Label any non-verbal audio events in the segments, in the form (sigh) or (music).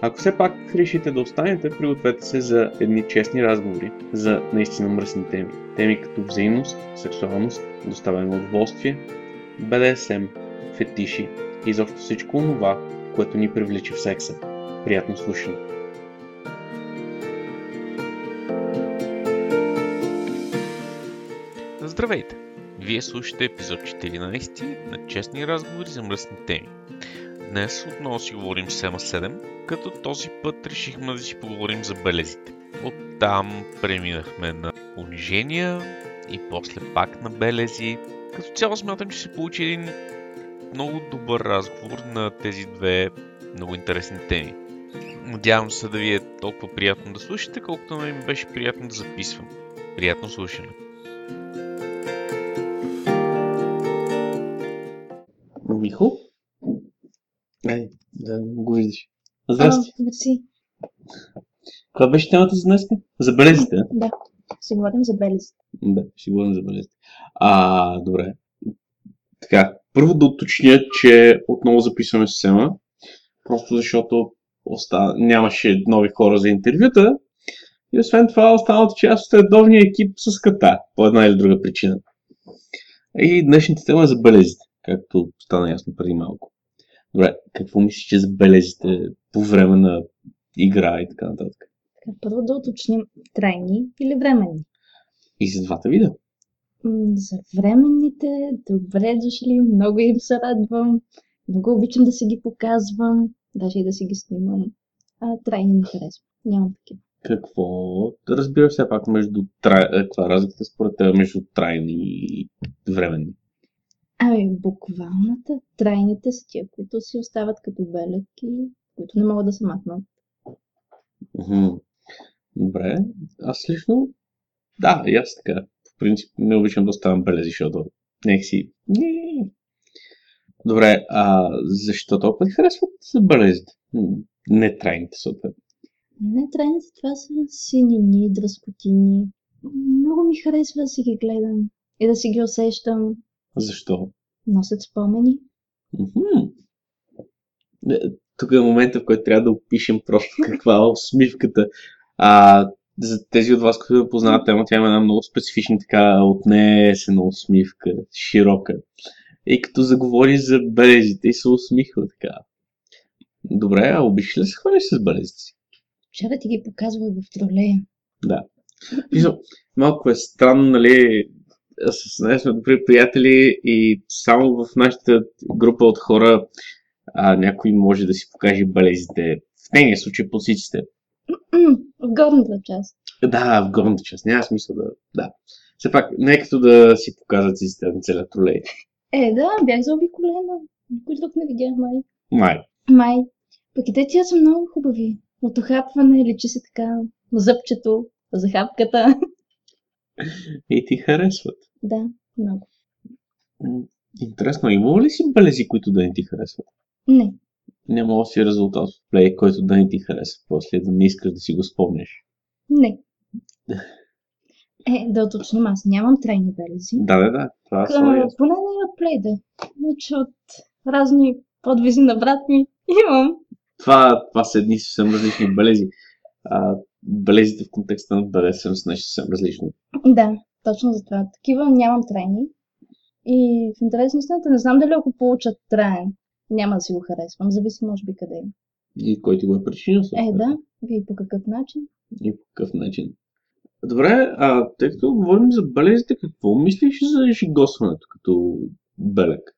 Ако все пак решите да останете, пригответе се за едни честни разговори за наистина мръсни теми. Теми като взаимност, сексуалност, доставяне на удоволствие, БДСМ, фетиши и изобщо всичко това, което ни привлича в секса. Приятно слушане! Здравейте! Вие слушате епизод 14 на Честни разговори за мръсни теми. Днес отново си говорим с Сема 7, като този път решихме да си поговорим за белезите. Оттам преминахме на унижения и после пак на белези. Като цяло смятам, че се получи един много добър разговор на тези две много интересни теми. Надявам се да ви е толкова приятно да слушате, колкото ми беше приятно да записвам. Приятно слушане! Михо? Ай, да го виждаш. Здрасти. А, мерси. Каква беше темата за днес? За белезите? Да, ще говорим за белезите. Да, ще говорим за белезите. А, добре. Така, първо да уточня, че отново записваме Сема, просто защото оста... нямаше нови хора за интервюта и освен това останалата част от редовния екип с ката, по една или друга причина. И днешната тема е за белезите, както стана ясно преди малко. Добре, какво мислиш, че за белезите по време на игра и така нататък? Така, първо да уточним трайни или временни. И за двата вида. За временните, добре дошли, много им се радвам. Много обичам да си ги показвам, даже и да си ги снимам. А трайни не харесвам. Нямам такива. Какво разбира все пак между трай... е, каква е разликата според теб между трайни и временни? Ами, буквалната, трайните са тия, които си остават като белек и които не могат да се махнат. Мгм. Добре, аз лично, да, и аз така. В принцип не обичам да оставам белези, защото някакси... не. Добре, а защо толкова ти харесват белезите? Не трайните, съответно. Не, трайните това са синини, дръскотини. Много ми харесва да си ги гледам и да си ги усещам. Защо? Носят спомени. Е, Тук е момента, в който трябва да опишем просто каква е усмивката. А, за тези от вас, които познават тема, тя има една много специфична така отнесена усмивка, широка. И като заговори за белезите и се усмихва така. Добре, а обичаш ли да се хвалиш с белезите си? Вчера ти ги показвах в тролея. Да. Мисля, малко е странно, нали, с нея сме добри приятели и само в нашата група от хора а, някой може да си покаже белезите. В нейния случай посиците. М, В горната част. Да, в горната част. Няма смисъл да... Да. Все пак, не е като да си показват циците на целият тролей. Е, да, бях заобиколена. Никой друг не видях май. Май. Май. Пък и те тия са много хубави. От охапване личи се така зъбчето, захапката. (laughs) И ти харесват. да, много. Интересно, има ли си белези, които да не ти харесват? Не. Няма си резултат в плей, който да не ти харесва. После да не искаш да си го спомнеш. Не. Е, да уточним, аз нямам трайни белези. Да, да, да. Това е К- ясно. Поне не от плейде. Значи от разни подвизи на брат ми (laughs) имам. Това, това са едни съвсем различни белези. А, белезите в контекста на БДСМ са нещо съвсем различно. Да, точно за това. Такива нямам трайни. И в интерес на истината не знам дали ако получат траен, няма да си го харесвам. Зависи, може би, къде е. И кой ти го е причина? Е, съответно. да. Вие по какъв начин? И по какъв начин. Добре, а тъй като говорим за белезите, какво мислиш за жигосването като белек?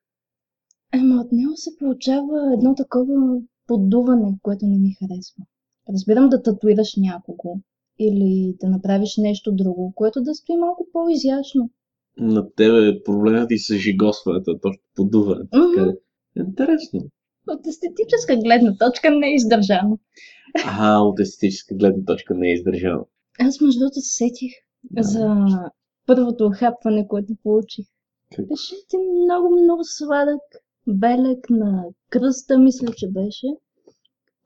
Ема от него се получава едно такова поддуване, което не ми харесва. Разбирам да татуираш някого или да направиш нещо друго, което да стои малко по-изящно. На тебе проблемът ти с жигосването, точно подуването. Ли? Интересно. От естетическа гледна точка не е издържано. А, от естетическа гледна точка не е издържано. Аз между другото се сетих Да. за първото хапване, което получих. Как? Беше един много, много сладък белек на кръста, мисля, че беше,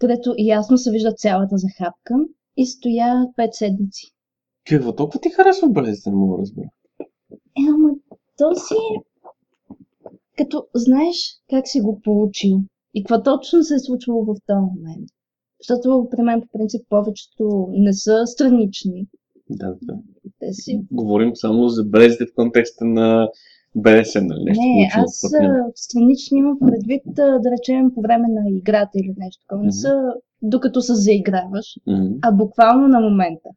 където ясно се вижда цялата захапка и стоя 5 седмици. Какво толкова ти харесва белезите, не мога да разбера. Е, ама този като знаеш как си го получил и какво точно се е случвало в този момент. Защото при мен по принцип повечето не са странични. Да, да. Те си... Говорим само за белезите в контекста на БДСМ, нали? Нещо Не, аз странични имам предвид, да речем, по време на играта или нещо такова. Не са докато се заиграваш, а буквално на момента.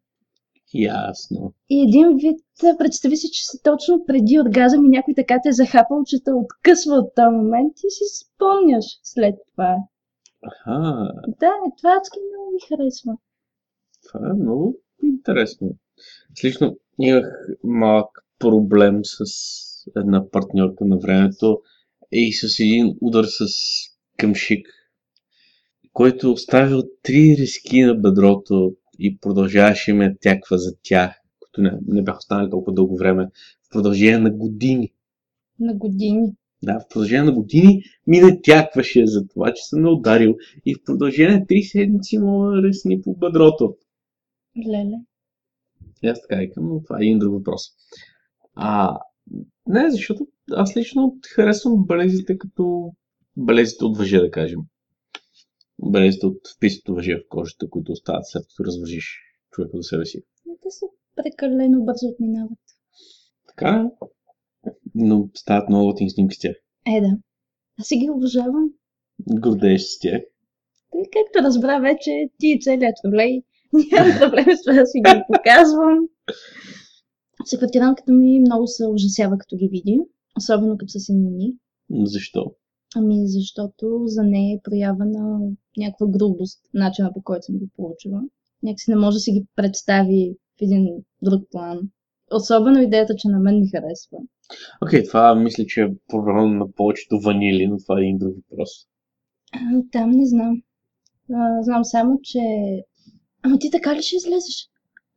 Ясно. И един вид, представи си, че си точно преди оргазъм и някой така те е захапал, че те откъсва от този момент и си спомняш след това. Аха, Да, е, това адски много ми харесва. това е много интересно. Аз лично имах малък проблем с една партньорка на времето и с един удар с къмшик, който оставил три риски на бедрото и продължаваше ме тяква за тях, които не, не бях останали толкова дълго време, в продължение на години. На години. Да, в продължение на години ми натякваше за това, че съм ме ударил и в продължение на три седмици му ресни по бедрото. Леле. И аз така викам, но това е един друг въпрос. А, не, защото аз лично харесвам белезите като белезите от въже, да кажем. Белезите от вписато въже в кожата, които остават след като развържиш човека до себе си. Но Те са прекалено бързо отминават. Така, но стават много готини снимки с тях. Е, да. Аз си ги обожавам. Гордееш с тях. Тъй, както разбра вече, ти и целият тролей. Нямам проблем с това да си ги показвам. (laughs) Секретаранката ми много се ужасява, като ги види. Особено като са синини. Защо? Ами, защото за нея е проява на някаква грубост, начина по който съм ги получила. Някакси не може да си ги представи в един друг план. Особено идеята, че на мен ми харесва. Окей, това мисля, че е проблем на повечето ванили, но това е един друг въпрос. А, там не знам. А, знам само, че... Ама ти така ли ще излезеш?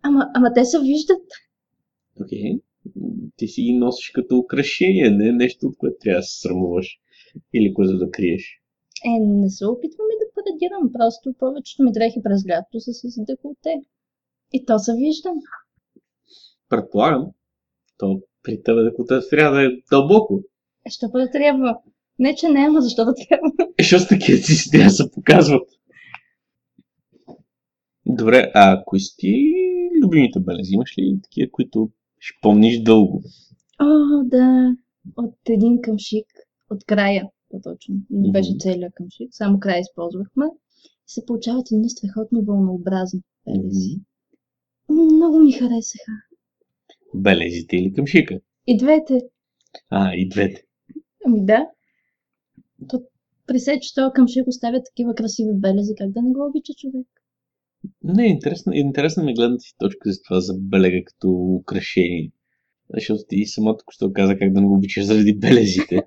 Ама, ама те се виждат. Окей. Ти си ги носиш като украшение, не нещо, от което трябва да се срамуваш. Или което да криеш. Е, не се опитвам и да парадирам. Просто повечето ми дрехи през лятото са си с деколте. И то се виждам. Предполагам. То при тебе да кота трябва да е дълбоко. Е, що да трябва? Не, че не, ама защо да трябва? Е, Защото с такива си трябва да се показват. Добре, а кои са ти любимите белези? Имаш ли такива, които ще помниш дълго? О, да. От един къмшик. От края. По-точно. Не беше Мгм. целият къмшик. Само края използвахме. И се получават едни страхотни вълнообразни белези. Много ми харесаха. Белезите или къмшика? И двете. А, и двете. Ами да. То, при се, че този къмшик оставя такива красиви белези, как да не го обича човек? Не, интересна, интересна ми гледната си точка за това, за белега като украшение. Защото ти самото току-що каза как да не го обичаш заради белезите.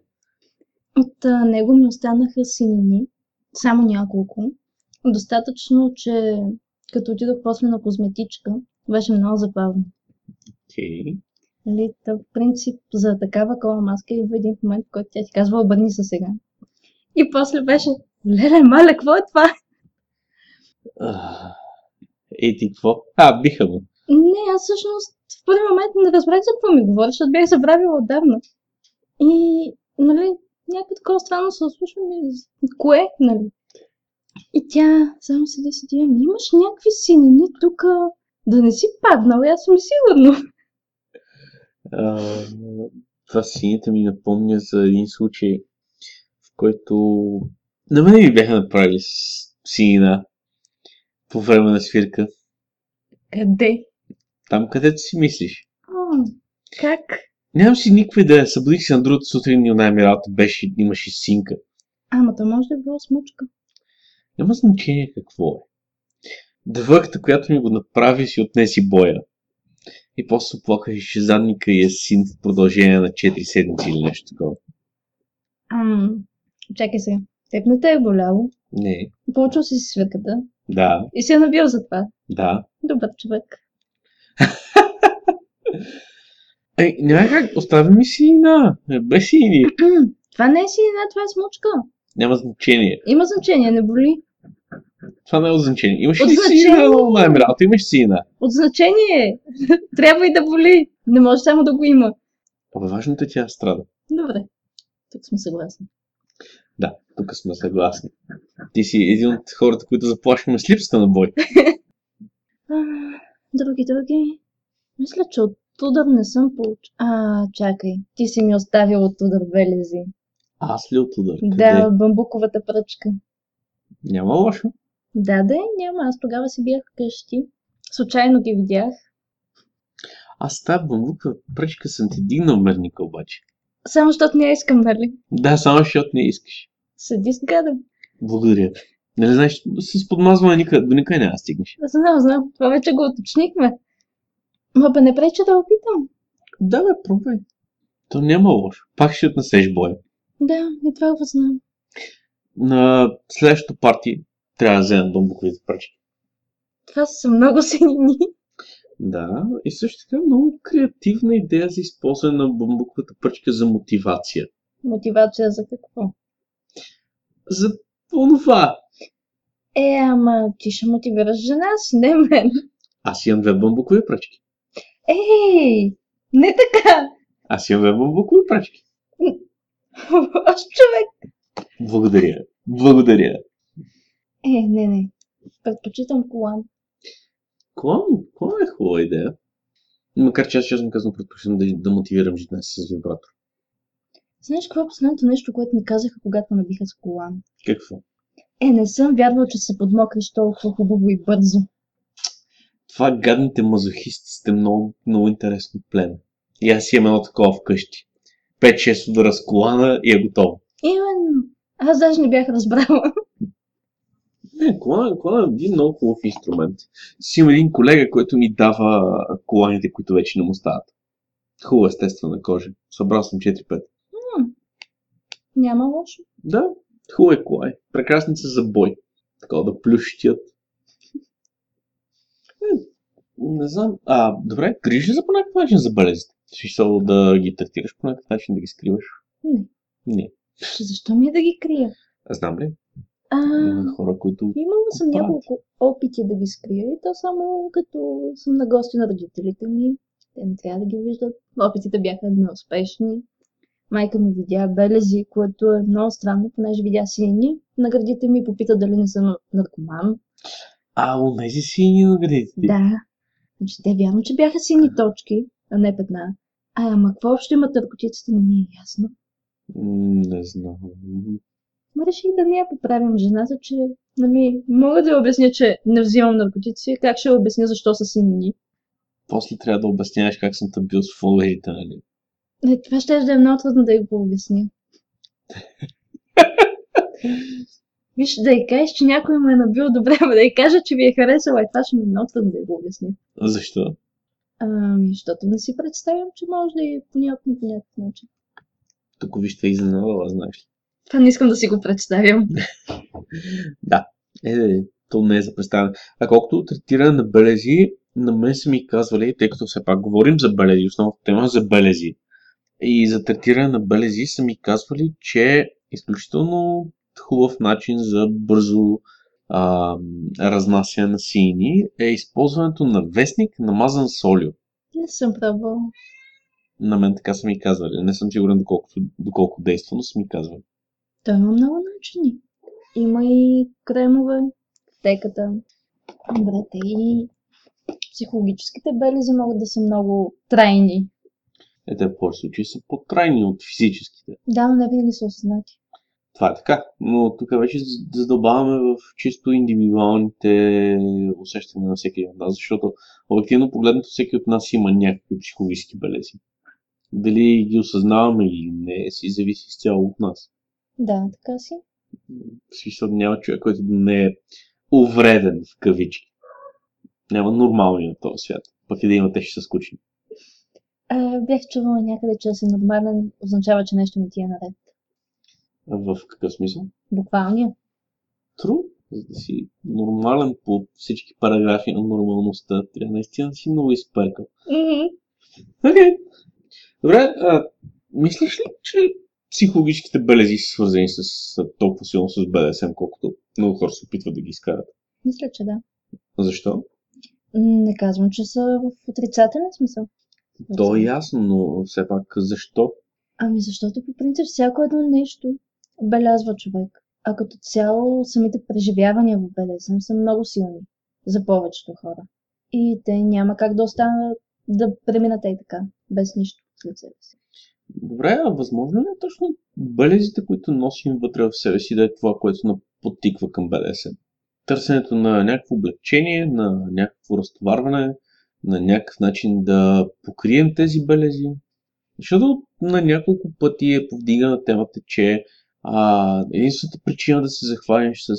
(laughs) От а, него ми останаха синини, само няколко. Достатъчно, че като отидох после на козметичка, беше много забавно. Окей. Нали, в принцип, за такава кола маска идва един момент, в който тя ти казва, обърни се сега. И после беше, леле, маля, какво е това? Ах, Ей ти какво? А, биха му. Не, аз всъщност в първи момент не разбрах за какво ми говориш, защото бях забравила отдавна. И, нали, някакво такова странно се случва ми, кое, нали? И тя само седи седи, ами имаш някакви синини тук, да не си паднал, аз съм сигурно. А, това сините ми напомня за един случай, в който на мен ми бяха направили синина по време на свирка. Къде? Там, където си мислиш. О, как? Нямам си никаква идея. Събудих се на другата сутрин и оная ми работа беше, имаше синка. Ама то може да е било смучка. Няма значение какво е. Девойката, която ми го направи, си отнеси боя. И после се оплакаше, задника и е син в продължение на 4 седмици или нещо такова. Ам, чакай сега. Теб не те е боляло. Не, Получил си свирката. Да, И си е набил за това. да. Добър човек. (laughs) Ей, няма как, остави ми сина. Не бе сини. (clears throat) това не е синина, това е смучка. Няма значение. Има значение, не боли. Това не е от значение. Имаш От ли значение. сина, много най-мралата? Имаш сина. От значение. (laughs) Трябва и да боли. Не може само да го има. Абе, важното е тя страда. Добре. Тук сме съгласни. Да, тук сме съгласни. Ти си един от хората, които заплашваме с липсата на бой. (laughs) Други, други. Мисля, че от Тудър не съм получил. А, чакай. Ти си ми оставил от Тудър белези. Аз ли от удар? Да, от бамбуковата пръчка. Няма лошо. Да, да, няма. Аз тогава си бях вкъщи. Случайно ги видях. Аз тази бамбука пръчка съм ти дигнал мерника обаче. Само защото не искам, нали? Да, само защото не искаш. Седи с гаден. Благодаря. Нали знаеш, с подмазване никъде, до никъде няма да стигнеш. Знам, знам. Това вече го уточнихме. Ма бе не пречи да опитам. Да, бе, пробвай. То няма лошо. Пак ще отнесеш боя. Да, и това го знам. На следващото парти трябва да вземем бамбуковите пръчки. Това са много синини. Да, и също така много креативна идея за използване на бамбуковата пръчка за мотивация. Мотивация за какво? За онова. Е, ама ти ще мотивираш жена си, не мен. Аз имам две бамбукови пръчки. Ей, не така. Аз имам две бамбукови пръчки. Аз човек. Благодаря. Благодаря. Е, не, не. Предпочитам колан. Колан, колан е хубава идея. Макар че аз честно казвам предпочитам да, да мотивирам жена си с вибратор. Знаеш какво е последното нещо, което ми казаха, когато набиха с колан? Какво? Е, не съм вярвал, че се подмокриш толкова хубаво и бързо. Това гадните мазохисти сте много, много интересно племе. И аз имам едно такова вкъщи. 5-6 удара с колана и е готово. Именно. Аз даже не бях разбрала. Не, колан, колан е един много хубав инструмент. Си имам един колега, който ми дава коланите, които вече не му стават. Хубава естествена кожа. Събрал съм 4-5. Няма лошо. Да, хубава е кола. е. Прекрасни са за бой. Така да плющят. Е, Не знам. А, добре, грижи ли за по някакъв начин за болезните? Смисъл да ги третираш по някакъв начин, да ги скриваш? Не. Не. Защо ми е да ги крия? А знам ли? А, Има хора, които... имала съм няколко опити да ги скрия и то само като съм на гости на родителите ми. Те не трябва да ги виждат. Опитите бяха неуспешни. Майка ми видя белези, което е много странно, понеже видя сини. На гърдите ми попита дали не съм наркоман. А, онези сини на градите. Да. Значи те вярно, че бяха сини точки, а не петна. А, ама какво общо имат наркотиците, не ми е ясно. Не знам. Ма реших да не я поправям жената, че нали, мога да я обясня, че не взимам наркотици. Как ще я обясня защо са синини? После трябва да обясняваш как съм те бил с фолерите, нали? Е, това ще да е много трудно да го обясня. (laughs) Виж, да й кажеш, че някой ме е набил добре, ама да й кажа, че ви е харесала, и това ще ми е много трудно да й го обясня. Защо? Ами, защото не си представям, че може да е понятно по някакъв начин. Тук вижте изненадала, знаеш ли. Това не искам да си го представям. (laughs) Да. Е, то не е за представяне. А колкото от третиране на белези, на мен са ми казвали, тъй като все пак говорим за белези, основната тема е за белези. И за третиране на белези са ми казвали, че е изключително хубав начин за бързо а, разнасяне на сини е използването на вестник, намазан с олио. Не съм пробвала. На мен така са ми казвали. Не съм сигурен доколко, доколко действа, но са ми казвали. Той има много начини. Има и кремове, теката. Добре, те и психологическите белези могат да са много трайни. Е, те в повече случаи са по-трайни от физическите. Да, но не винаги са осъзнати. Това е така, но тук вече задълбаваме в чисто индивидуалните усещания на всеки от нас, защото обективно погледнато всеки от нас има някакви психологически белези. Дали ги осъзнаваме или не, си зависи изцяло от нас. Да, така си. Смисъл няма човек, който не е увреден в кавички. Няма нормални на този свят. Пък и да има, те ще са скучни. А, бях чувала някъде, че да си нормален означава, че нещо не ти е наред. В какъв смисъл? Буквалния. Тру? за да си нормален по всички параграфи на нормалността, трябва наистина да си много изперкал. Окей. Добре, а, мислиш ли, че психологическите белези са свързани с, с толкова силно с БДСМ, колкото много хора се опитват да ги изкарат? Мисля, че да. Защо? Не казвам, че са в отрицателен смисъл. То е ясно, но все пак защо? Ами защото по принцип всяко едно нещо белязва човек. А като цяло самите преживявания в БДСМ са много силни за повечето хора. И те няма как да останат да преминат и така, без нищо след себе си. Добре, а възможно ли е точно белезите, които носим вътре в себе си, да е това, което на подтиква към БДСМ? Търсенето на някакво облегчение, на някакво разтоварване, на някакъв начин да покрием тези белези. Защото на няколко пъти е повдигана темата, че а, единствената причина да се захванеш с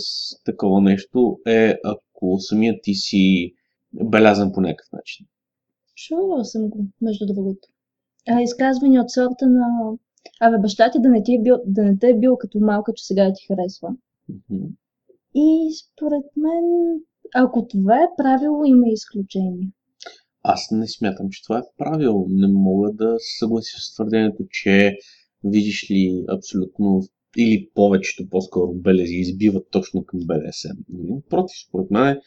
такова нещо е ако самият ти си белязан по някакъв начин. Чувала съм го, между другото. А изказвания от сорта на Абе, баща ти да не, ти е бил, да не те е бил като малка, че сега ти харесва. Мгм. И според мен, ако това е правило, има изключение. Аз не смятам, че това е правило. Не мога да съглася с твърдението, че видиш ли абсолютно или повечето по-скоро белези избиват точно към БДСМ. Нали? Против, според мен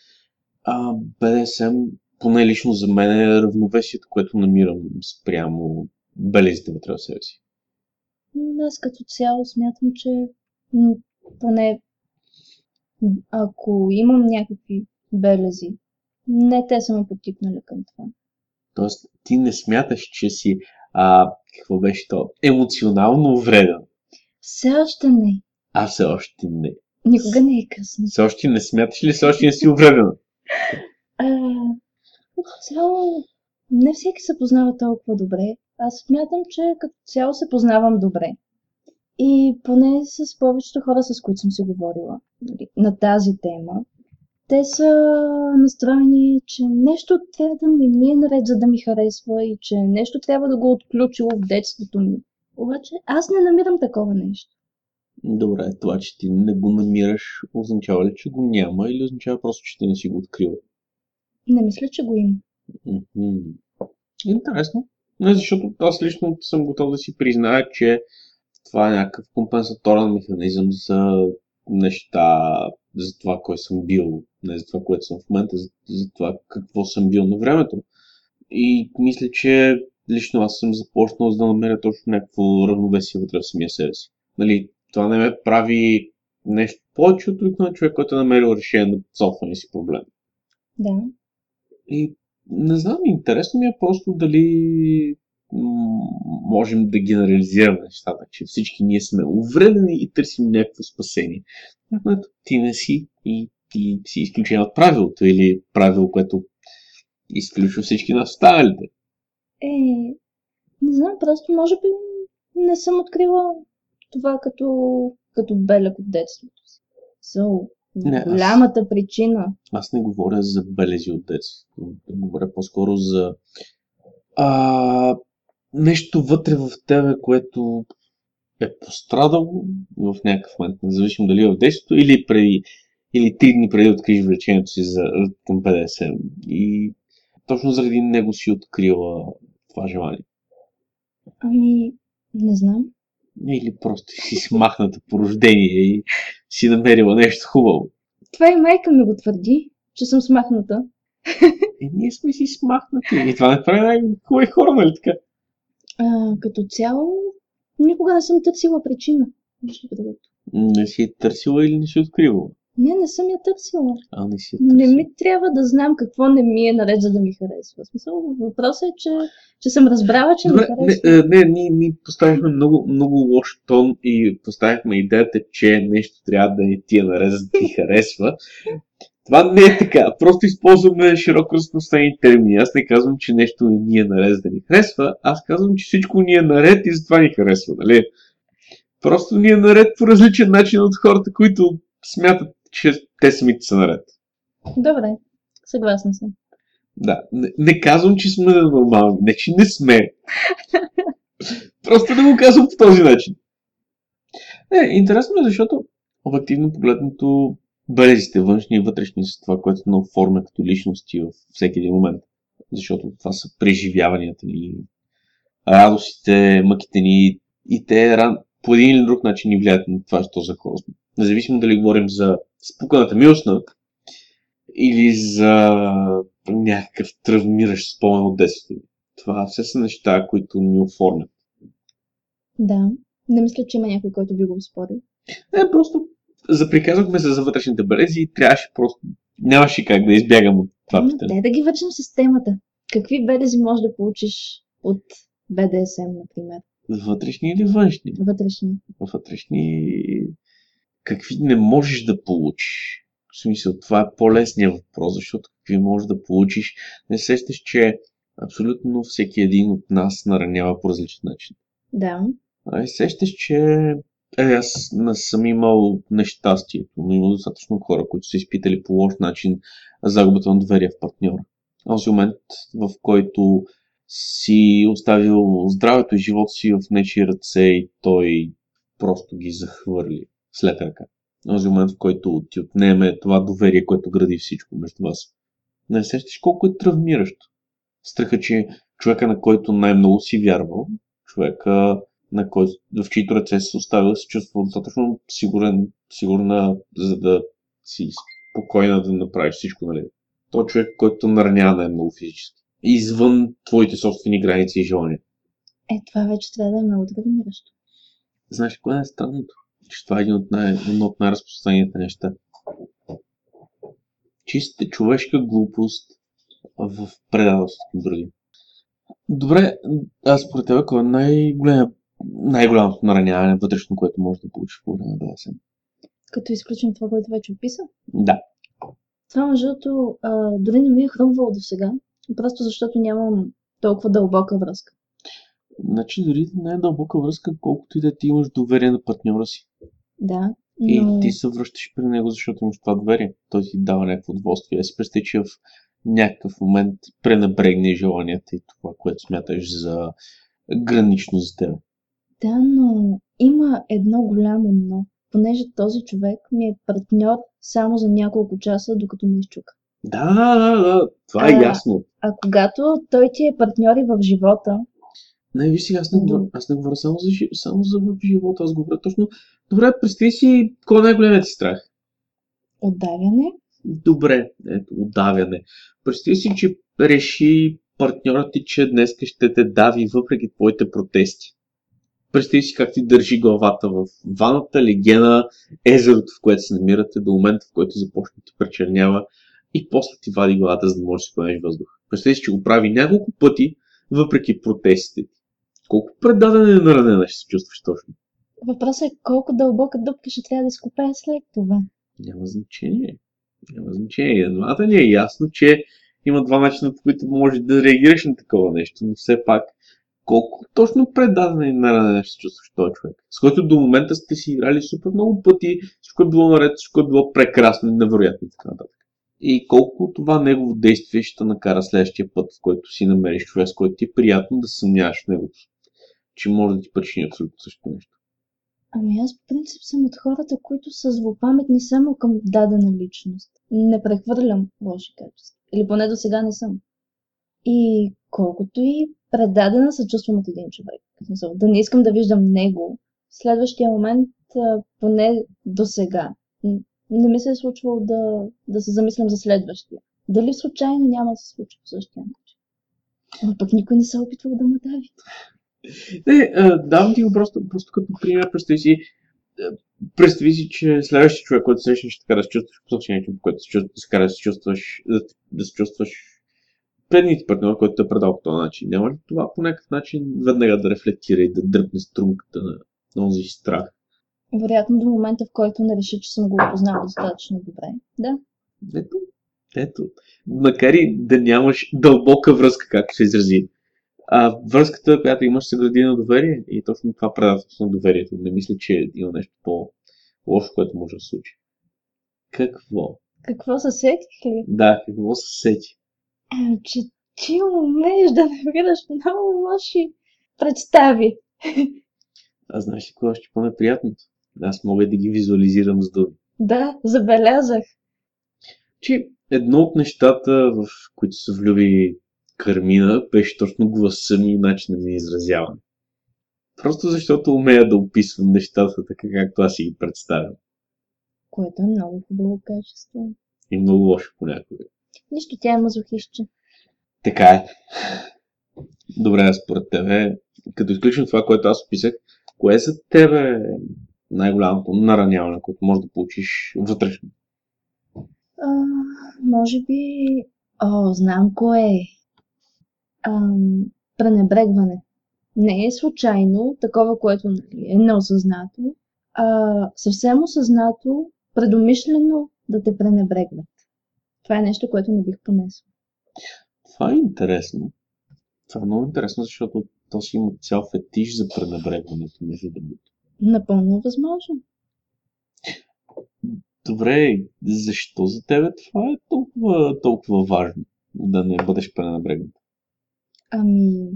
БДСМ, поне лично за мен е равновесието, което намирам спрямо белезите вътре в себе си. Аз като цяло смятам, че поне ако имам някакви белези, не те са ме потикнали към това. Тоест, ти не смяташ, че си, а, какво беше то, емоционално вреден. Все още не. А все още не. Никога не е късно. Все още не смяташ ли, все още не си увредена? (laughs) Цяло, не всеки се познава толкова добре. Аз смятам, че като цяло се познавам добре. И поне с повечето хора, с които съм си говорила нали, на тази тема, те са настроени, че нещо трябва да не ми е наред, за да ми харесва и че нещо трябва да го отключило в детството ми. Обаче аз не намирам такова нещо. Добре, това, че ти не го намираш, означава ли, че го няма или означава просто, че ти не си го открила? Не мисля, че го има. Интересно. Не, защото аз лично съм готов да си призная, че това е някакъв компенсаторен механизъм за неща, за това, кой съм бил, не за това, което съм в момента, за, за това какво съм бил на времето. И мисля, че лично аз съм започнал за да намеря точно някакво равновесие вътре в самия себе си. Нали, това не ме прави нещо повече от обикновен човек, който е намерил решение на собствения си проблем. Да. И не знам, интересно ми е просто дали можем да генерализираме нещата, че всички ние сме увредени и търсим някакво спасение. Което ти не си и ти си изключен от правилото или правило, което изключва всички нас останалите. Е, не знам, просто може би не съм открила това като, като белег от детството си. So, Не, аз- голямата причина. Аз не говоря за белези от детството. Говоря по-скоро за а, нещо вътре в тебе, което е пострадало в някакъв момент, независимо дали е в детството или преди или три дни преди да откриеш влечението си за, към БДСМ. И точно заради него си открила това желание. Ами, не знам. Или просто си смахната по рождение и си намерила нещо хубаво. Това и майка ми го твърди, че съм смахната. И (laughs) ние сме си смахнати. И това не прави най-хубави хора, нали така? А, като цяло, никога не съм търсила причина. Не си е търсила или не си откривала? Не, не съм я търсила. А, не си е търсила. Не ми трябва да знам какво не ми е наред, за да ми харесва. В смисъл, въпросът е, че, че съм разбрала, че ми Добре, харесва. не, не, ние, ние поставихме много, много лош тон и поставихме идеята, че нещо трябва да ни ти е наред, за да ти харесва. Това не е така. Просто използваме широко разпространени термини. Аз не казвам, че нещо не ни е наред, за да ни харесва. Аз казвам, че всичко ни е наред и затова ни харесва. Нали? Просто ни е наред по различен начин от хората, които смятат, че те самите са наред. Добре, съгласна съм. Да, не, не казвам, че сме нормални. Не, че не сме. Просто не го казвам по този начин. Не, интересно е, защото обективно погледнато белезите, външни и вътрешни, са това, което не оформя като личности в всеки един момент. Защото това са преживяванията ни, радостите, мъките ни и те по един или друг начин ни влияят на това, що за хора сме. Независимо дали говорим за спуканата милостна или за някакъв травмиращ спомен от детството. Това все са неща, които ни оформят. Да. Не мисля, че има някой, който би го спорил. Не, просто заприказахме се за вътрешните белези и трябваше просто... Нямаше как да избягам от това питане. Дай да ги вършим с темата. Какви белези можеш да получиш от БДСМ, например? Вътрешни или външни? Вътрешни. Вътрешни... Какви не можеш да получиш? В смисъл, това е по-лесният въпрос, защото какви можеш да получиш? Не сещаш, че абсолютно всеки един от нас наранява по различен начин. Да. А и сещаш, че е, аз не съм имал нещастието, но има достатъчно хора, които са изпитали по лош начин загубата на доверие в партньора. Този момент, в който си оставил здравето и живота си в нечи ръце и той просто ги захвърли след ръка. Този момент, в който ти отнеме това доверие, което гради всичко между вас. Не сещаш колко е травмиращо. Страха, че човека, на който най-много си вярвал, човека, на който, в чието ръце се оставил, се чувства достатъчно сигурен, сигурна, за да си спокойна да направиш всичко, нали? Той човек, който наранява най-много физически. Извън твоите собствени граници и желания. Е, това вече трябва да е много травмиращо. Знаеш, кое е странното? Че това е един от, най- едно от най-разпространените неща. Чистата човешка глупост в предателството към други. Добре, аз според теб, кой е най-големият най-голямото нараняване вътрешно, което може да получиш по време на БДСМ. Като изключим това, което вече описа? Да. Това, между другото, дори не ми е хрумвало до сега, просто защото нямам толкова дълбока връзка. Значи дори не е дълбока връзка, колкото и да ти имаш доверие на партньора си. Да. Но... И ти се връщаш при него, защото имаш това доверие. Той ти дава някакво удоволствие. Аз си представи, че в някакъв момент пренебрегне желанията и това, което смяташ за гранично за теб. Да, но има едно голямо но, понеже този човек ми е партньор само за няколко часа, докато ме изчука. Да, да, да, това е а, ясно. А когато той ти е партньор и в живота, не, виж сега, аз не, говоря, аз не говоря само за, само за в живота, аз говоря точно. Добре, представи си, кой е най-големият ти страх? Отдавяне? Добре, ето, отдавяне. Представи си, че реши партньорът ти, че днес ще те дави въпреки твоите протести. Представи си как ти държи главата в ваната, легена, езерото, в което се намирате, до момента, в който започне да пречернява и после ти вади главата, за да можеш да си въздух. Представи си, че го прави няколко пъти, въпреки протестите. Колко предаден и наранена ще се чувстваш точно? Въпросът е колко дълбока дупка ще трябва да изкопее след това. Няма значение. Няма значение. Едната ни е ясно, че има два начина, по които можеш да реагираш на такова нещо, но все пак колко точно предаден и наранен ще се чувстваш този човек, с който до момента сте си играли супер много пъти, всичко е било наред, всичко е било прекрасно и невероятно и така нататък. И колко това негово действие ще накара следващия път, в който си намериш човек, с който ти е приятно да съмняваш в него, че може да ти причини абсолютно също нещо. Ами аз по принцип съм от хората, които са злопаметни само към дадена личност. Не прехвърлям лоши качества. Или поне до сега не съм. И колкото и предадена се чувствам от един човек. Да не искам да виждам него. В следващия момент, поне до сега, не ми се е случвало да, да се замислям за следващия. Дали случайно няма да се случи по същия начин. Но пък никой не се е опитвал да ме дави. Не, давам ти го просто, просто като пример. Представи си, представи си, че следващия човек, който се ще така да се чувстваш по същия начин, по който се, чувстваш, да се чувстваш, да, да се чувстваш предният партньор, който е предал по този начин, няма ли това по някакъв начин веднага да рефлектира и да дръпне струмката на този страх? Вероятно до момента, в който не реши, че съм го опознал достатъчно добре. Да. Ето, ето. Макар и да нямаш дълбока връзка, както се изрази, а, връзката, която имаш, се гради на доверие и точно това предателство на доверието. Не мисля, че има нещо по-лошо, което може да се случи. Какво? Какво се сетих ли? Да, какво се сети? Ами, че ти умееш да набираш много лоши представи. А знаеш ли какво още по-неприятното? Аз мога да ги визуализирам с думи. Да, забелязах. Че едно от нещата, в които се влюби Кармина, беше точно гласа ми и начина ми изразяване. Просто защото умея да описвам нещата така, както аз си ги представям. Което е много хубаво качество. И много лошо понякога. Нищо, тя е мазохище. Така е. Добре, според тебе, като изключим това, което аз описах, кое за тебе е най-голямото нараняване, което можеш да получиш вътрешно? А, може би... О, знам кое е. Ам, пренебрегване. Не е случайно, такова, което нали, е неосъзнато, а съвсем осъзнато, предумишлено да те пренебрегват. Това е нещо, което не бих понесла. Това е интересно. Това е много интересно, защото то си има цял фетиш за пренебрегването, между другото. Напълно възможно. Добре, защо за тебе това е толкова, толкова важно да не бъдеш пренебрегнат? Ами,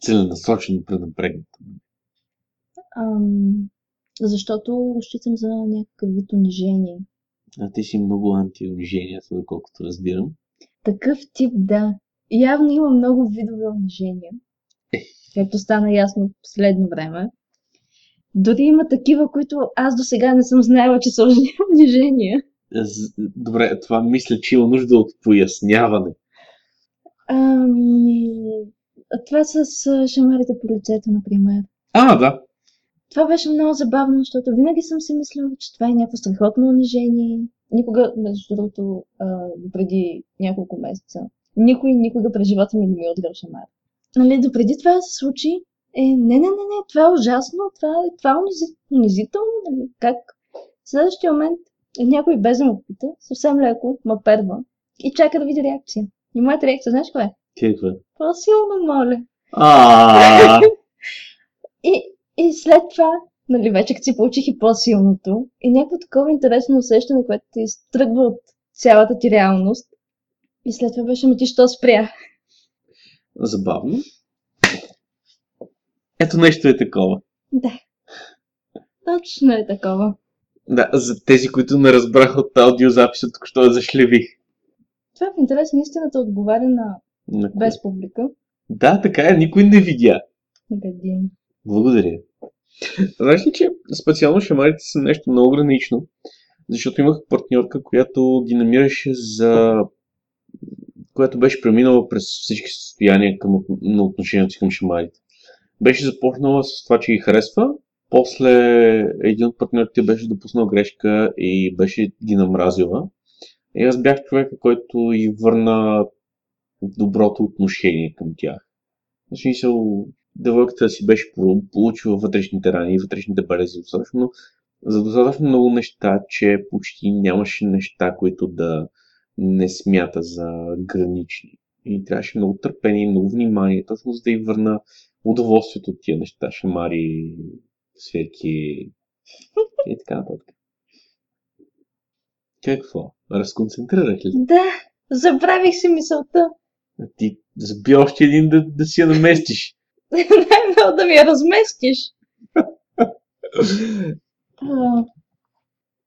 Целенасочено пренебрегнат. ам, защото считам за някакъв вид унижение. А ти си много антиунижението, доколкото разбирам. Такъв тип, да. Явно има много видове унижения. Както стана ясно в последно време. Дори има такива, които аз до сега не съм знаела, че са (laughs) унижения. Добре, това мисля, че има нужда от поясняване. Ами, това с а, шамарите по лицето, например. А, да. Това беше много забавно, защото винаги съм си мислила, че това е някакво страхотно унижение. Никога, между другото, преди няколко месеца, никой никога през живота ми не ми е удрял шамар. Нали, допреди това се случи, е, не, не, не, не, това е ужасно, това, е- това е унизи, унизително, нали, как? В следващия момент някой без да ме пита, съвсем леко ме перва и чака да види реакция. И моята реакция, знаеш кое? Какво е? По-силно, моля. А, (laughs) И, и след това, нали, вече като си получих и по-силното, и някакво такова интересно усещане, което ти изтръгва от цялата ти реалност. И след това беше, ме ти що спря? забавно. Ето нещо е такова. Да. Точно е такова. Да, за тези, които не разбраха от аудиозаписа, тук що я зашлевих. Това в интерес на истината отговаря на На кое? без публика. Да, така е, никой не видя. Гадин. Благодаря. Знаеш ли, че специално шамарите са нещо много гранично, защото имах партньорка, която ги намираше за... която беше преминала през всички състояния към, на отношението си към шамарите. Беше започнала с това, че ги харесва, после един от партньорите беше допуснал грешка и беше ги намразила. И аз бях човека, който и върна доброто отношение към тях. В смисъл, девойката си беше полу- получила вътрешните рани вътрешните белези достатъчно, за достатъчно много неща, че почти нямаше неща, които да не смята за гранични. И трябваше много търпение, много внимание, точно за да й върна удоволствието от тия неща, шамари, свирки и така нататък. Какво? Разконцентрирах ли? Да, забравих си мисълта. А Ти заби още един да, да си я наместиш. Най-много да ми я разместиш. А,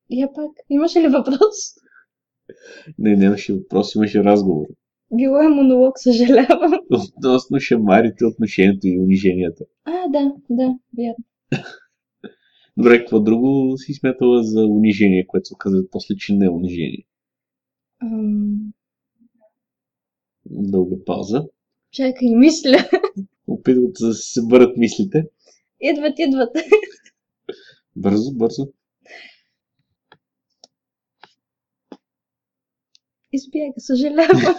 я пак, имаше ли въпрос? Не, нямаше въпрос, имаше разговор. Било е монолог, съжалявам. Относно шамарите, отношението и униженията. А, да, да, вярно. Добре, какво друго си смятала за унижение, което се оказа после, че не е унижение? Ам, Дълга пауза. чакай, мисля. Опитват да се съберат мислите. Идват, идват. Бързо, бързо. Избяга, съжалявам.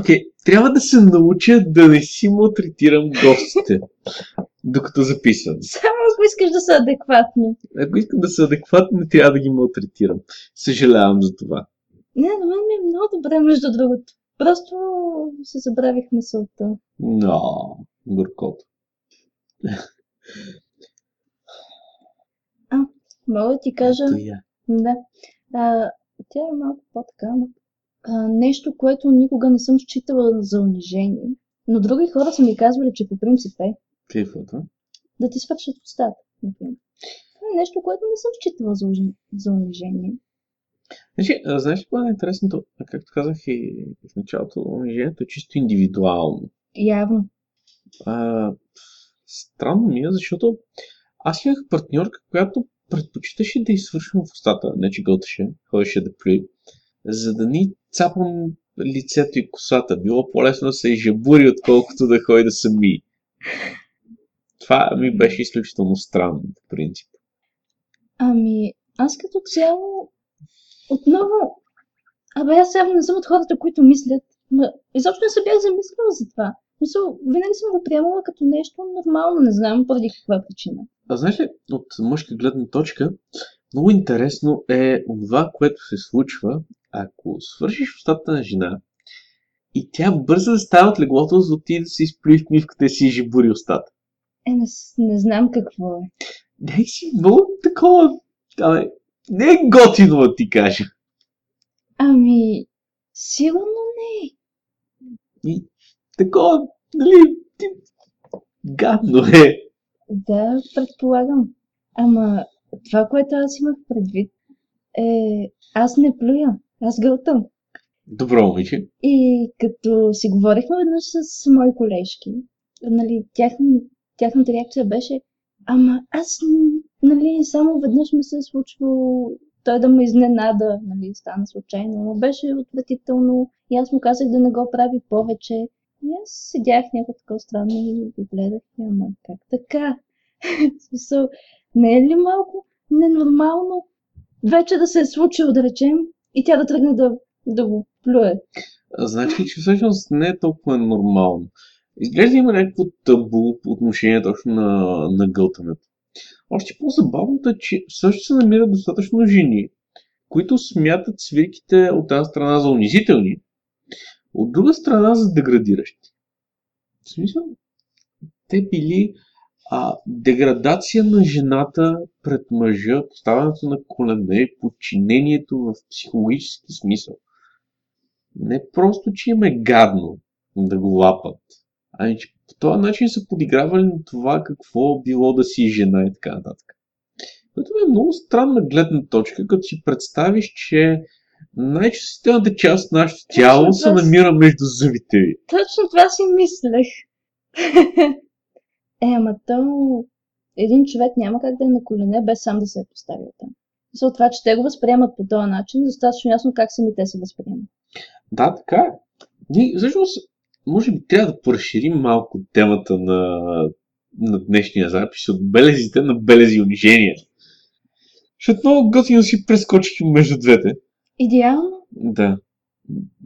Окей, трябва да се науча да не си малтретирам гостите, докато записвам. Само ако искаш да са адекватни. Ако искам да са адекватни, трябва да ги малтретирам. Съжалявам за това. Не, на мен ми е много добре, между другото. Просто се забравих мисълта. Но, горкото. Мога да ти кажа, Ето я. да, а, тя е малко по-така, но а, нещо, което никога не съм считала за унижение, но други хора са ми казвали, че по принцип е Какво? Да ти свършат устата, например. Това е нещо, което не съм считала за, за унижение. Значи, знаеш ли какво е интересното? Както казах и в началото, унижението е чисто индивидуално. Явно. А, странно ми е, защото аз имах партньорка, която предпочиташе да извършвам в устата, не че гълташе, ходеше да плюи, за да ни цапам лицето и косата. Било по-лесно да се жабури, отколкото да ходи да се ми. Това ми беше изключително странно, по принцип. Ами, аз като цяло отново... Абе, аз явно не съм от хората, които мислят. Ма, изобщо не се бях замислила за това. Мисъл, винаги съм го приемала като нещо нормално, не знам поради каква причина. А знаеш ли, от мъжка гледна точка, много интересно е това, което се случва, ако свършиш устата на жена и тя бърза да става от леглото, за да отиде да се изплюи в мивката и си жибури устата. Е, не, не знам какво е. Не си много такова, абе, не е готино да ти кажа. Ами, сигурно не. И такова, нали, ти... гадно е. Да, предполагам. Ама, това, което аз имах предвид, е... Аз не плюя, аз гълтам. Добро, момиче. И като си говорихме веднъж с мои колежки, нали, тяхна, тяхната реакция беше, ама аз, нали, само веднъж ми се е случвало той да ме изненада, нали, стана случайно, но беше отвратително и аз му казах да не го прави повече. И аз седях някакво такова странно и ги гледах, и ама как така? (laughs) Смисъл, не е ли малко ненормално вече да се е случило, да речем, и тя да тръгне да, да го плюе? Значи, че всъщност не е толкова нормално. Изглежда има някакво табу по отношение точно на, на гълтането. Още по-забавното е, че също се намират достатъчно жени, които смятат свирките от една страна за унизителни, от друга страна за деградиращи. В смисъл, те били а, деградация на жената пред мъжа, поставянето на колене, подчинението в психологически смисъл. Не просто, че им е гадно да го лапат, ами че по този начин са подигравали на това какво било да си жена и така нататък. Което е много странна гледна точка, като си представиш, че най-чувствителната част от нашето тяло Точно се си- намира между зъбите ви. Точно това си мислех. (laughs) е, ама то един човек няма как да е на колене без сам да се е поставил там. За това, че те го възприемат по този начин, е достатъчно ясно как сами те се възприемат. Да, така е. Ние, всъщност, може би трябва да поразширим малко темата на, на днешния запис от белезите на белези и унижения. Защото много готино си прескочих между двете. Идеално? Да.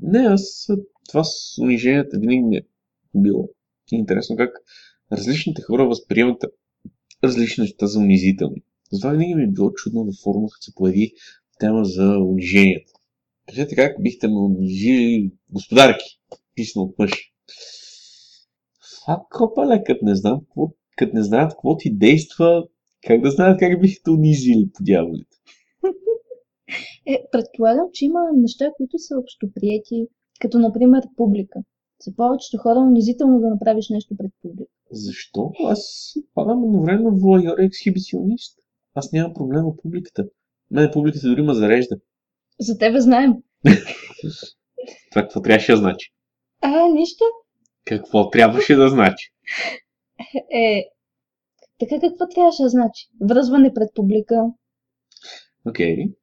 Не, аз това с униженията винаги ми е било интересно как различните хора възприемат различни неща за унизителни. Затова винаги ми е било чудно във форума, като се появи тема за униженията. Кажете как бихте ме унижили господарки, писано от мъж. А копале, като не знам какво, като не знаят какво ти действа, как да знаят как бихте унизили по дяволите. Е, предполагам, че има неща, които са общоприети, като например публика. За повечето хора унизително да направиш нещо пред публика. Защо? Аз падам едновременно воайор и ексхибиционист. Аз нямам проблем от публиката. Мене публиката дори ме зарежда. За тебе знаем. (laughs) Това какво трябваше да значи? А, нищо. Какво трябваше да значи? (laughs) Е, така какво трябваше да значи? Връзване пред публика. Окей. Okay.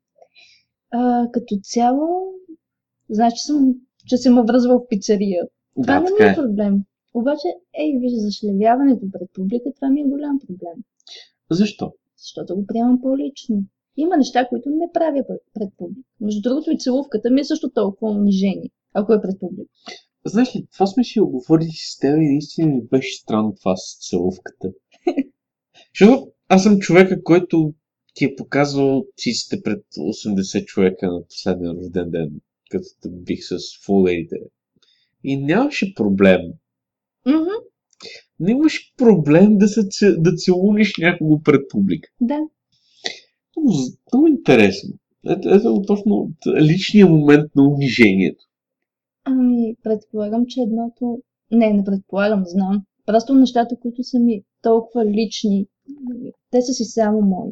А, като цяло, значи съм, че съм връзвал в пицария. Това Да, не ми е е. проблем. Обаче, ей, виж, зашлевяването пред публика, това ми е голям проблем. Защо? Защото го приемам по-лично. Има неща, които не правя пред публика. Между другото и целувката ми е също толкова унижение, ако е пред публика. Знаеш ли, това сме си оговорили с теб и наистина ми беше странно това с целувката. (laughs) Защото аз съм човека, който ти е показвал циците пред 80 човека на последния рожден ден, като те бих с фулерите. И нямаше проблем. Не имаш проблем да, се, да целуниш някого пред публика. да. Много, много интересно. Ето, ето точно личният момент на унижението. Ами, предполагам, че едното... Не, не предполагам, знам. Просто нещата, които са ми толкова лични, те са си само мои.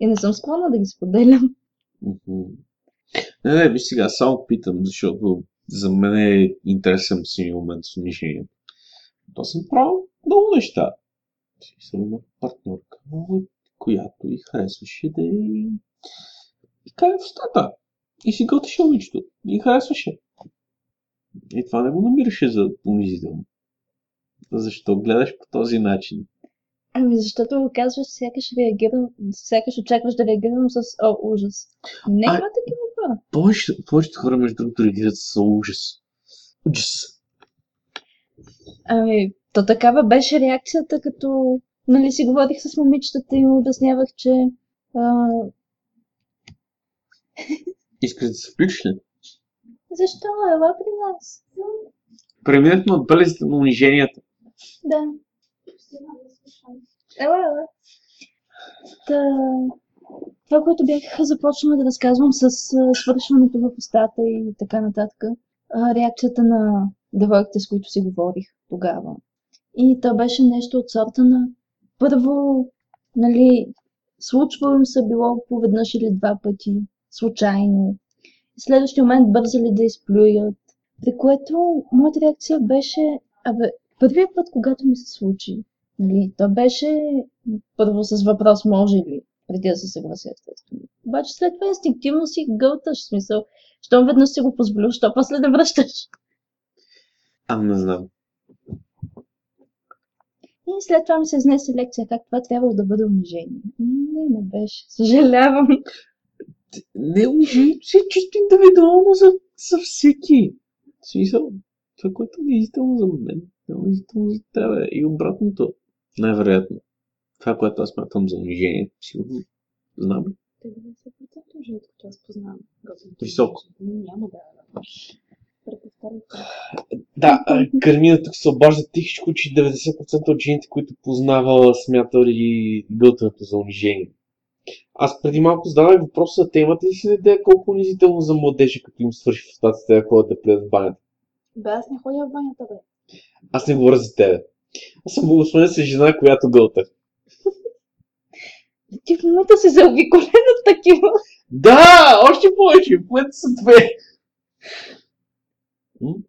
И не съм склонна да ги споделям. Не, не, виж сега, само питам, защото за мен е интересен си момент с унижението. То съм правил много неща. Съм имал партньорка, която и харесваше да и, и каже в устата. И си готвеше момичето. И харесваше. И това не го намираше за унизително. Защо гледаш по този начин? Ами защото го казваш, сякаш реагирам, сякаш очакваш да реагирам с о, ужас. Не има такива хора. Повечето, повечето хора, между другото, реагират с ужас. Ужас. Ами, то такава беше реакцията, като нали си говорих с момичетата и му обяснявах, че а, Искаш да се включиш ли? Защо ела при нас? Преминахме от белезите на униженията. Да. Ела, ела. Та, това, което бях започнала да разказвам с свършването в устата и така нататък, реакцията на девойките, с които си говорих тогава. И то беше нещо от сорта на първо, нали, случвало им се било поведнъж или два пъти, случайно. Следващия момент бързали да изплюят, при което моята реакция беше, абе, първият път, когато ми се случи, нали, то беше първо с въпрос може ли, преди да се съглася естествено. Обаче след това инстинктивно си гълташ, смисъл, щом веднъж си го позволил, що после да връщаш. А, не знам. И след това ми се изнесе лекция как това трябвало да бъде унижение. Не, не беше. Съжалявам. Не, си е чисто индивидуално за, за всеки. Смисъл, това, което е унизително за мен, е унизително за тебе. И обратното, най-вероятно. Това, което аз смятам за унижение, сигурно знам. 90% жени, които аз познавам. Високо. Няма да преповтаряйте. Да, Кармина тук се обажда тихичко, че 90% от жените, които познава, смятали гълтането за унижение. Аз преди малко зададах въпроса, те имате ли си на идея колко унизително за младежи, като им свърши в устата, да ходят да пледат в банята? Бе, аз не ходя в банята, бе. Аз не говоря за тебе. Аз съм благословен с жена, която гълта. (laughs) Ти в момента си заобиколен от такива. Да, още повече, в момента са две.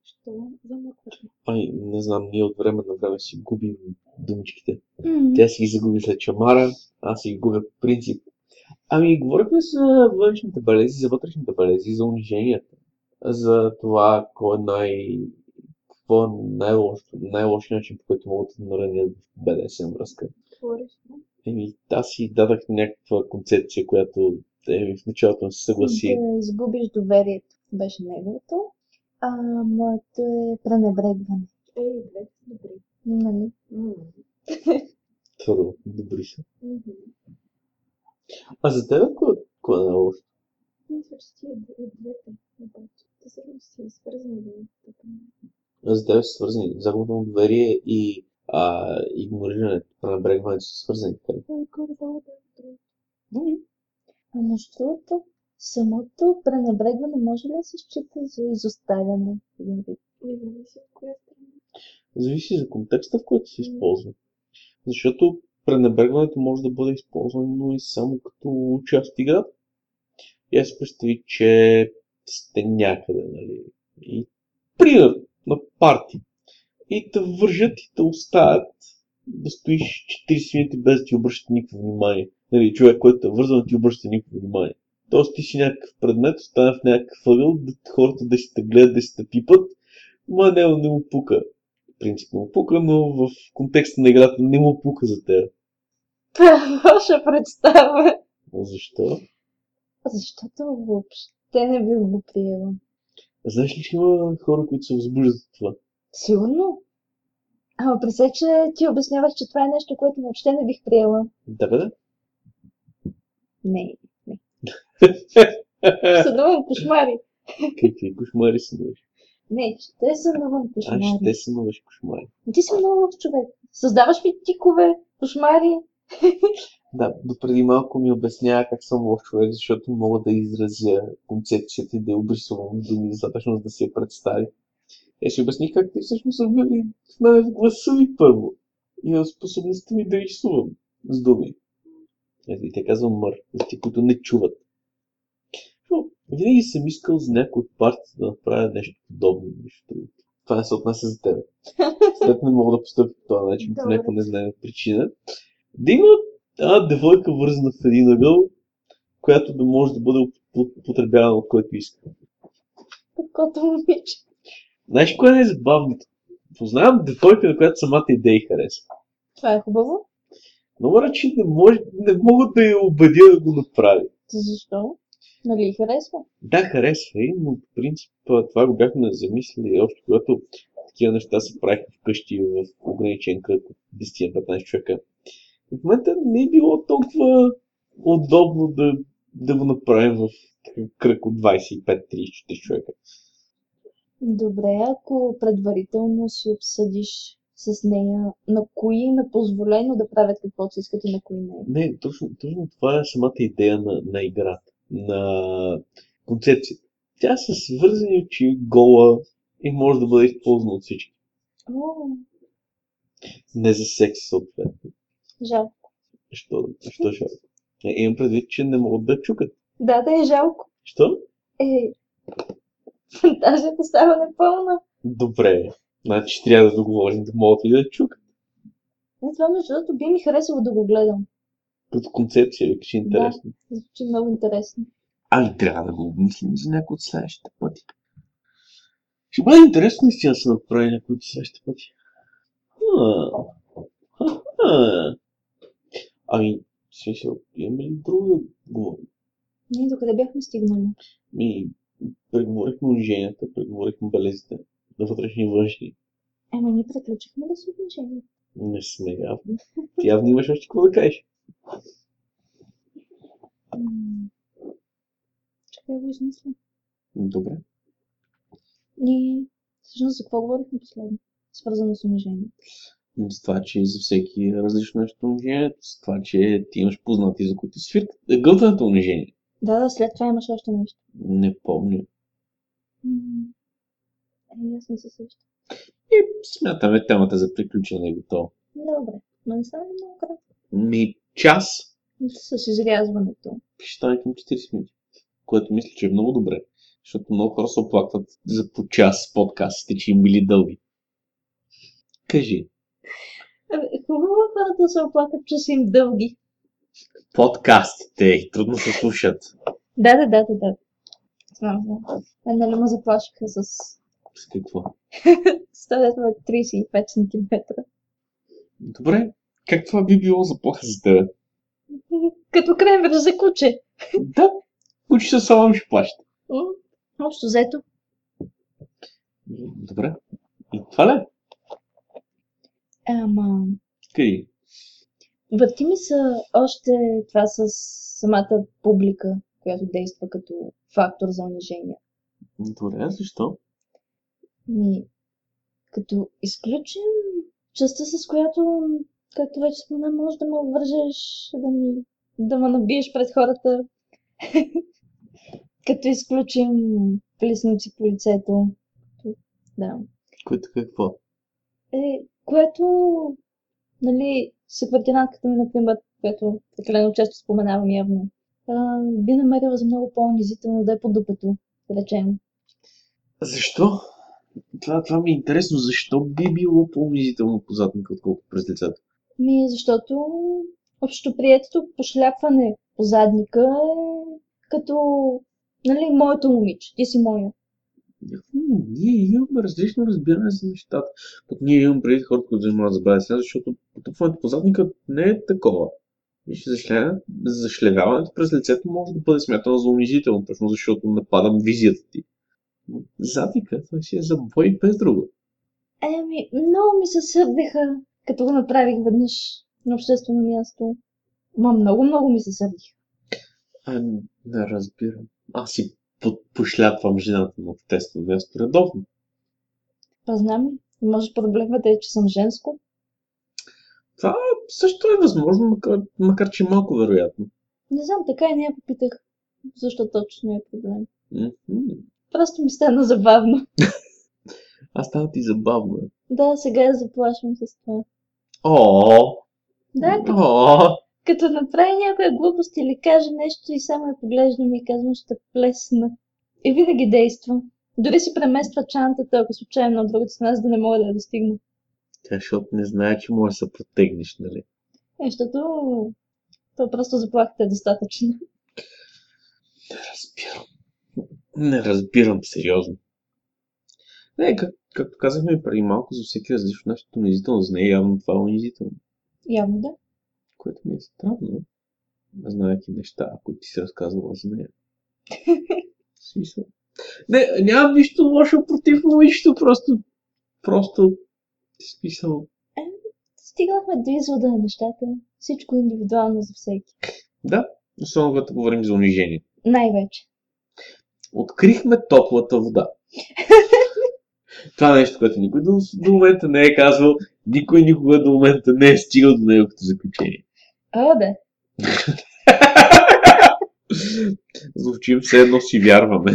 Що замъкваш? Ай, не знам, ние от време на време си губим думичките. М, Тя си ги загуби след чамара, аз си ги губя по принцип. Ами, говорихме за външните белези, за вътрешните белези, за униженията. За това, кой е най... какво е най-лошо, най-лошият начин, по който могат да наранят в БДСМ връзка. Не? Еми, аз си дадах някаква концепция, която е, в началото не се съгласи. Да изгубиш доверието. Беше неговото. А моето е пренебрегване. Ей, двете са добри. Нали? Първо, добри са. Мгм. А за теб, кое, кое е най-лошо? Мисля, че ти е двете. Обаче, те са си свързани до така. А за теб са свързани. Загубата на доверие и а, игнорирането, пренебрегването са свързани. Горе-долу да е. А между другото, самото пренебрегване може ли да се счита за изоставяне? Зависи от коя страна. Зависи за контекста, в който се използва. Защото пренебрегването може да бъде използвано и само като част от играта. И аз представи, че сте някъде, нали? И пример на парти. И те вържат и те оставят да стоиш 40 минути без да ти обръщат никакво внимание. Нали, човек, който е вързан, ти обръща никакво внимание. Тоест ти си някакъв предмет, остана в някакъв ъгъл, хората да си те гледат, да си те пипат, ма не, не му пука. Принципно му пука, но в контекста на играта не му пука за теб. Е лоша представа. Защо? Защото въобще не бих го приела. Знаеш ли, че има хора, които се възбуждат от това? Сигурно. Ама представи, че ти обясняваш, че това е нещо, което въобще не бих приела. Да, бе, да. Не. (laughs) Съдувам кошмари. Какви кошмари сънуваш? Не, ще съдувам А, кошмари. ще сънуваш кошмари. Ти си много лош човек. Създаваш ми тикове, кошмари. (laughs) Да, допреди малко ми обяснява как съм лош човек, защото мога да изразя концепцията и да я обрисувам думи достатъчно, за да си я представи. Е, си обясних как ти всъщност са били в мен в гласа ми първо. И в способността ми да рисувам с думи. Ето и те казвам мър, за ти, които не чуват. Но винаги съм искал за някой от партията да направя нещо подобно. Нещо друго. Това не се отнася за тебе. След не мога да постъпя по този начин, по някаква незнаена причина. Да има една девойка вързана в един ъгъл, която да може да бъде уп- употребявана от който иска. Такото момиче. Знаеш кое е най-забавното? Познавам девойка, на която самата идея харесва. Това е хубаво. Но речи не, може, не мога да я убедя да го направи. Защо? Нали харесва? Да, харесва и, но по принцип това го бяхме замислили още когато такива неща се правиха вкъщи в ограничен кръг от 10-15 човека. И в момента не е било толкова удобно да, да го направим в кръг от 25-30 човека. Добре, ако предварително си обсъдиш с нея на кои им е позволено да правят каквото си искат и на кои не. Не, точно, точно това е самата идея на, на играта, на концепцията. Тя с свързани очи, гола и може да бъде използвана от всички. О, Не за секс, съответно. жалко. Що, що? Е, имам предвид, че не могат да чукат. Да, да е жалко. Що? Е, фантазията става непълна. Добре. Значи трябва да договорим да могат и да чукат. Не, това между другото би ми харесало да го гледам. Като концепция, викаш интересно. Звучи много интересно. Ами трябва да го обмислим за някой от следващите пъти. Ще бъде интересно наистина да се направи някой от следващите пъти. Ами, смисъл, имаме ли друго да говорим? Ние докъде бяхме стигнали? Ми, преговорихме униженията, преговорихме белезите на вътрешни и външни. Ема ние приключихме да се отношения. Не сме явно. Ти явно имаш още какво да кажеш. Чакай го измисля. Добре. Ние всъщност за какво говорихме последно? Свързано с унижение. С това, че за всеки е различно нещо унижението, с това, че ти имаш познати, за които свиркат. Е, Гълтаното унижение. Да, да, след това имаш още нещо. Не помня. Е, аз не се сещам. И смятаме темата за приключение е готова. Добре, ма не стане ли много кратко. Ми час С изрязването. ще стане към 40 минути. Което мисля, че е много добре. Защото много хора се оплакват за по час подкастите, че им били дълги. Кажи. Хубаво е хората да се оплакат, че са им дълги. Подкастите трудно се слушат. Да, да, да, да, да. Знам, знам. Е, нали ме заплашиха с С какво? (laughs) 135 см. Добре. Как това би било заплаха за тебе? Като кремвер за куче. Да. Учи се само ще плаща. Общо взето. Добре. И това ли? Ама, Къде? върти ми се още това с самата публика, която действа като фактор за унижение. Добре, защо? Ми, като изключим частта, с която, както вече спомена, може да ме вържеш, да ми, да ме набиеш пред хората. (laughs) като изключим плесници по лицето. Да. Което какво? Е, което, нали, секретарантката ми, например, която прекалено често споменавам явно, а, би намерила за много по-унизително да е по дупето, да речем. Защо? Това, това ми е интересно. Защо би било по-унизително по задника, отколкото през лицето? Ми, защото общоприетото пошляпване по задника е като, нали, моето момиче, ти си моя. Ние имаме различно разбиране за нещата. Пък ние имаме преди хората, които занимават с беден защото потупването по задника не е такова. Виж, зашлевяването през лицето може да бъде смятано за унизително, точно защото нападам визията ти. Задника, това си е за бой без друго. Еми, много ми се сърдиха, като го направих веднъж на обществено място. Ма много, много ми се сърдиха. А, не разбирам. Аз си по- пошляпвам жената на обществено място редовно. Па знам може проблемът е, че съм женско. Това също е възможно, макар, макар че малко вероятно. Не знам, така и не я попитах, защо точно е проблем. Мгм. Просто ми стана забавно. (laughs) Аз стана ти забавно. Да, сега заплашвам с това. О, Да, О, Като направи някоя глупост или каже нещо и само я поглеждам и казвам, ще плесна. И винаги действа. Дори си премества чантата, ако случайно на другата страна, за да не мога да я достигна. Тя, защото не знае, че може да се протегнеш, нали? Е, защото то просто заплахата е достатъчно. Не разбирам. Не разбирам сериозно. Не, как, както казахме преди малко, за всеки различно нещо унизително. За нея явно това е унизително. Явно да. Което ми е странно, знаеки неща, които ти си разказвала за нея. (laughs) Смисъл. Не, нямам нищо лошо против момичето, просто, просто, смисъл, Стигнахме до извода на нещата. Всичко е индивидуално за всеки. да, особено когато говорим за унижение. Най-вече. Открихме топлата вода. (laughs) Това е нещо, което никой до, до момента не е казвал, никой никога до момента не е стигал до него като заключение. О, да. Звучим все едно си вярваме.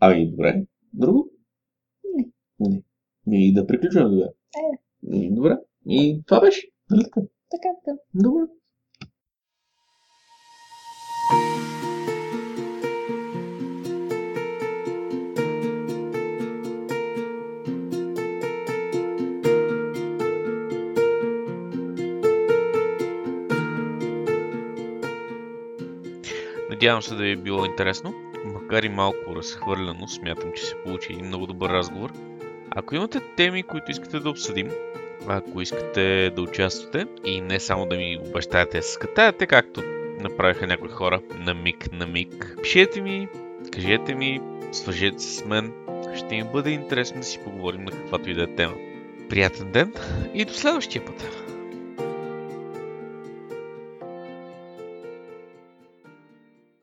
Ами, добре. Друго? Не. Не. И да приключваме тогава. И, добре. И това беше. Нали така? Така, така. Добре. Надявам се да ви е било интересно. Макар и малко разхвърляно, смятам, че се получи един много добър разговор. Ако имате теми, които искате да обсъдим, ако искате да участвате и не само да ми обещаете да се скатаете, както направиха някои хора на миг на миг, пишете ми, кажете ми, свържете се с мен. Ще ми бъде интересно да си поговорим на каквато и да е тема. Приятен ден и до следващия път!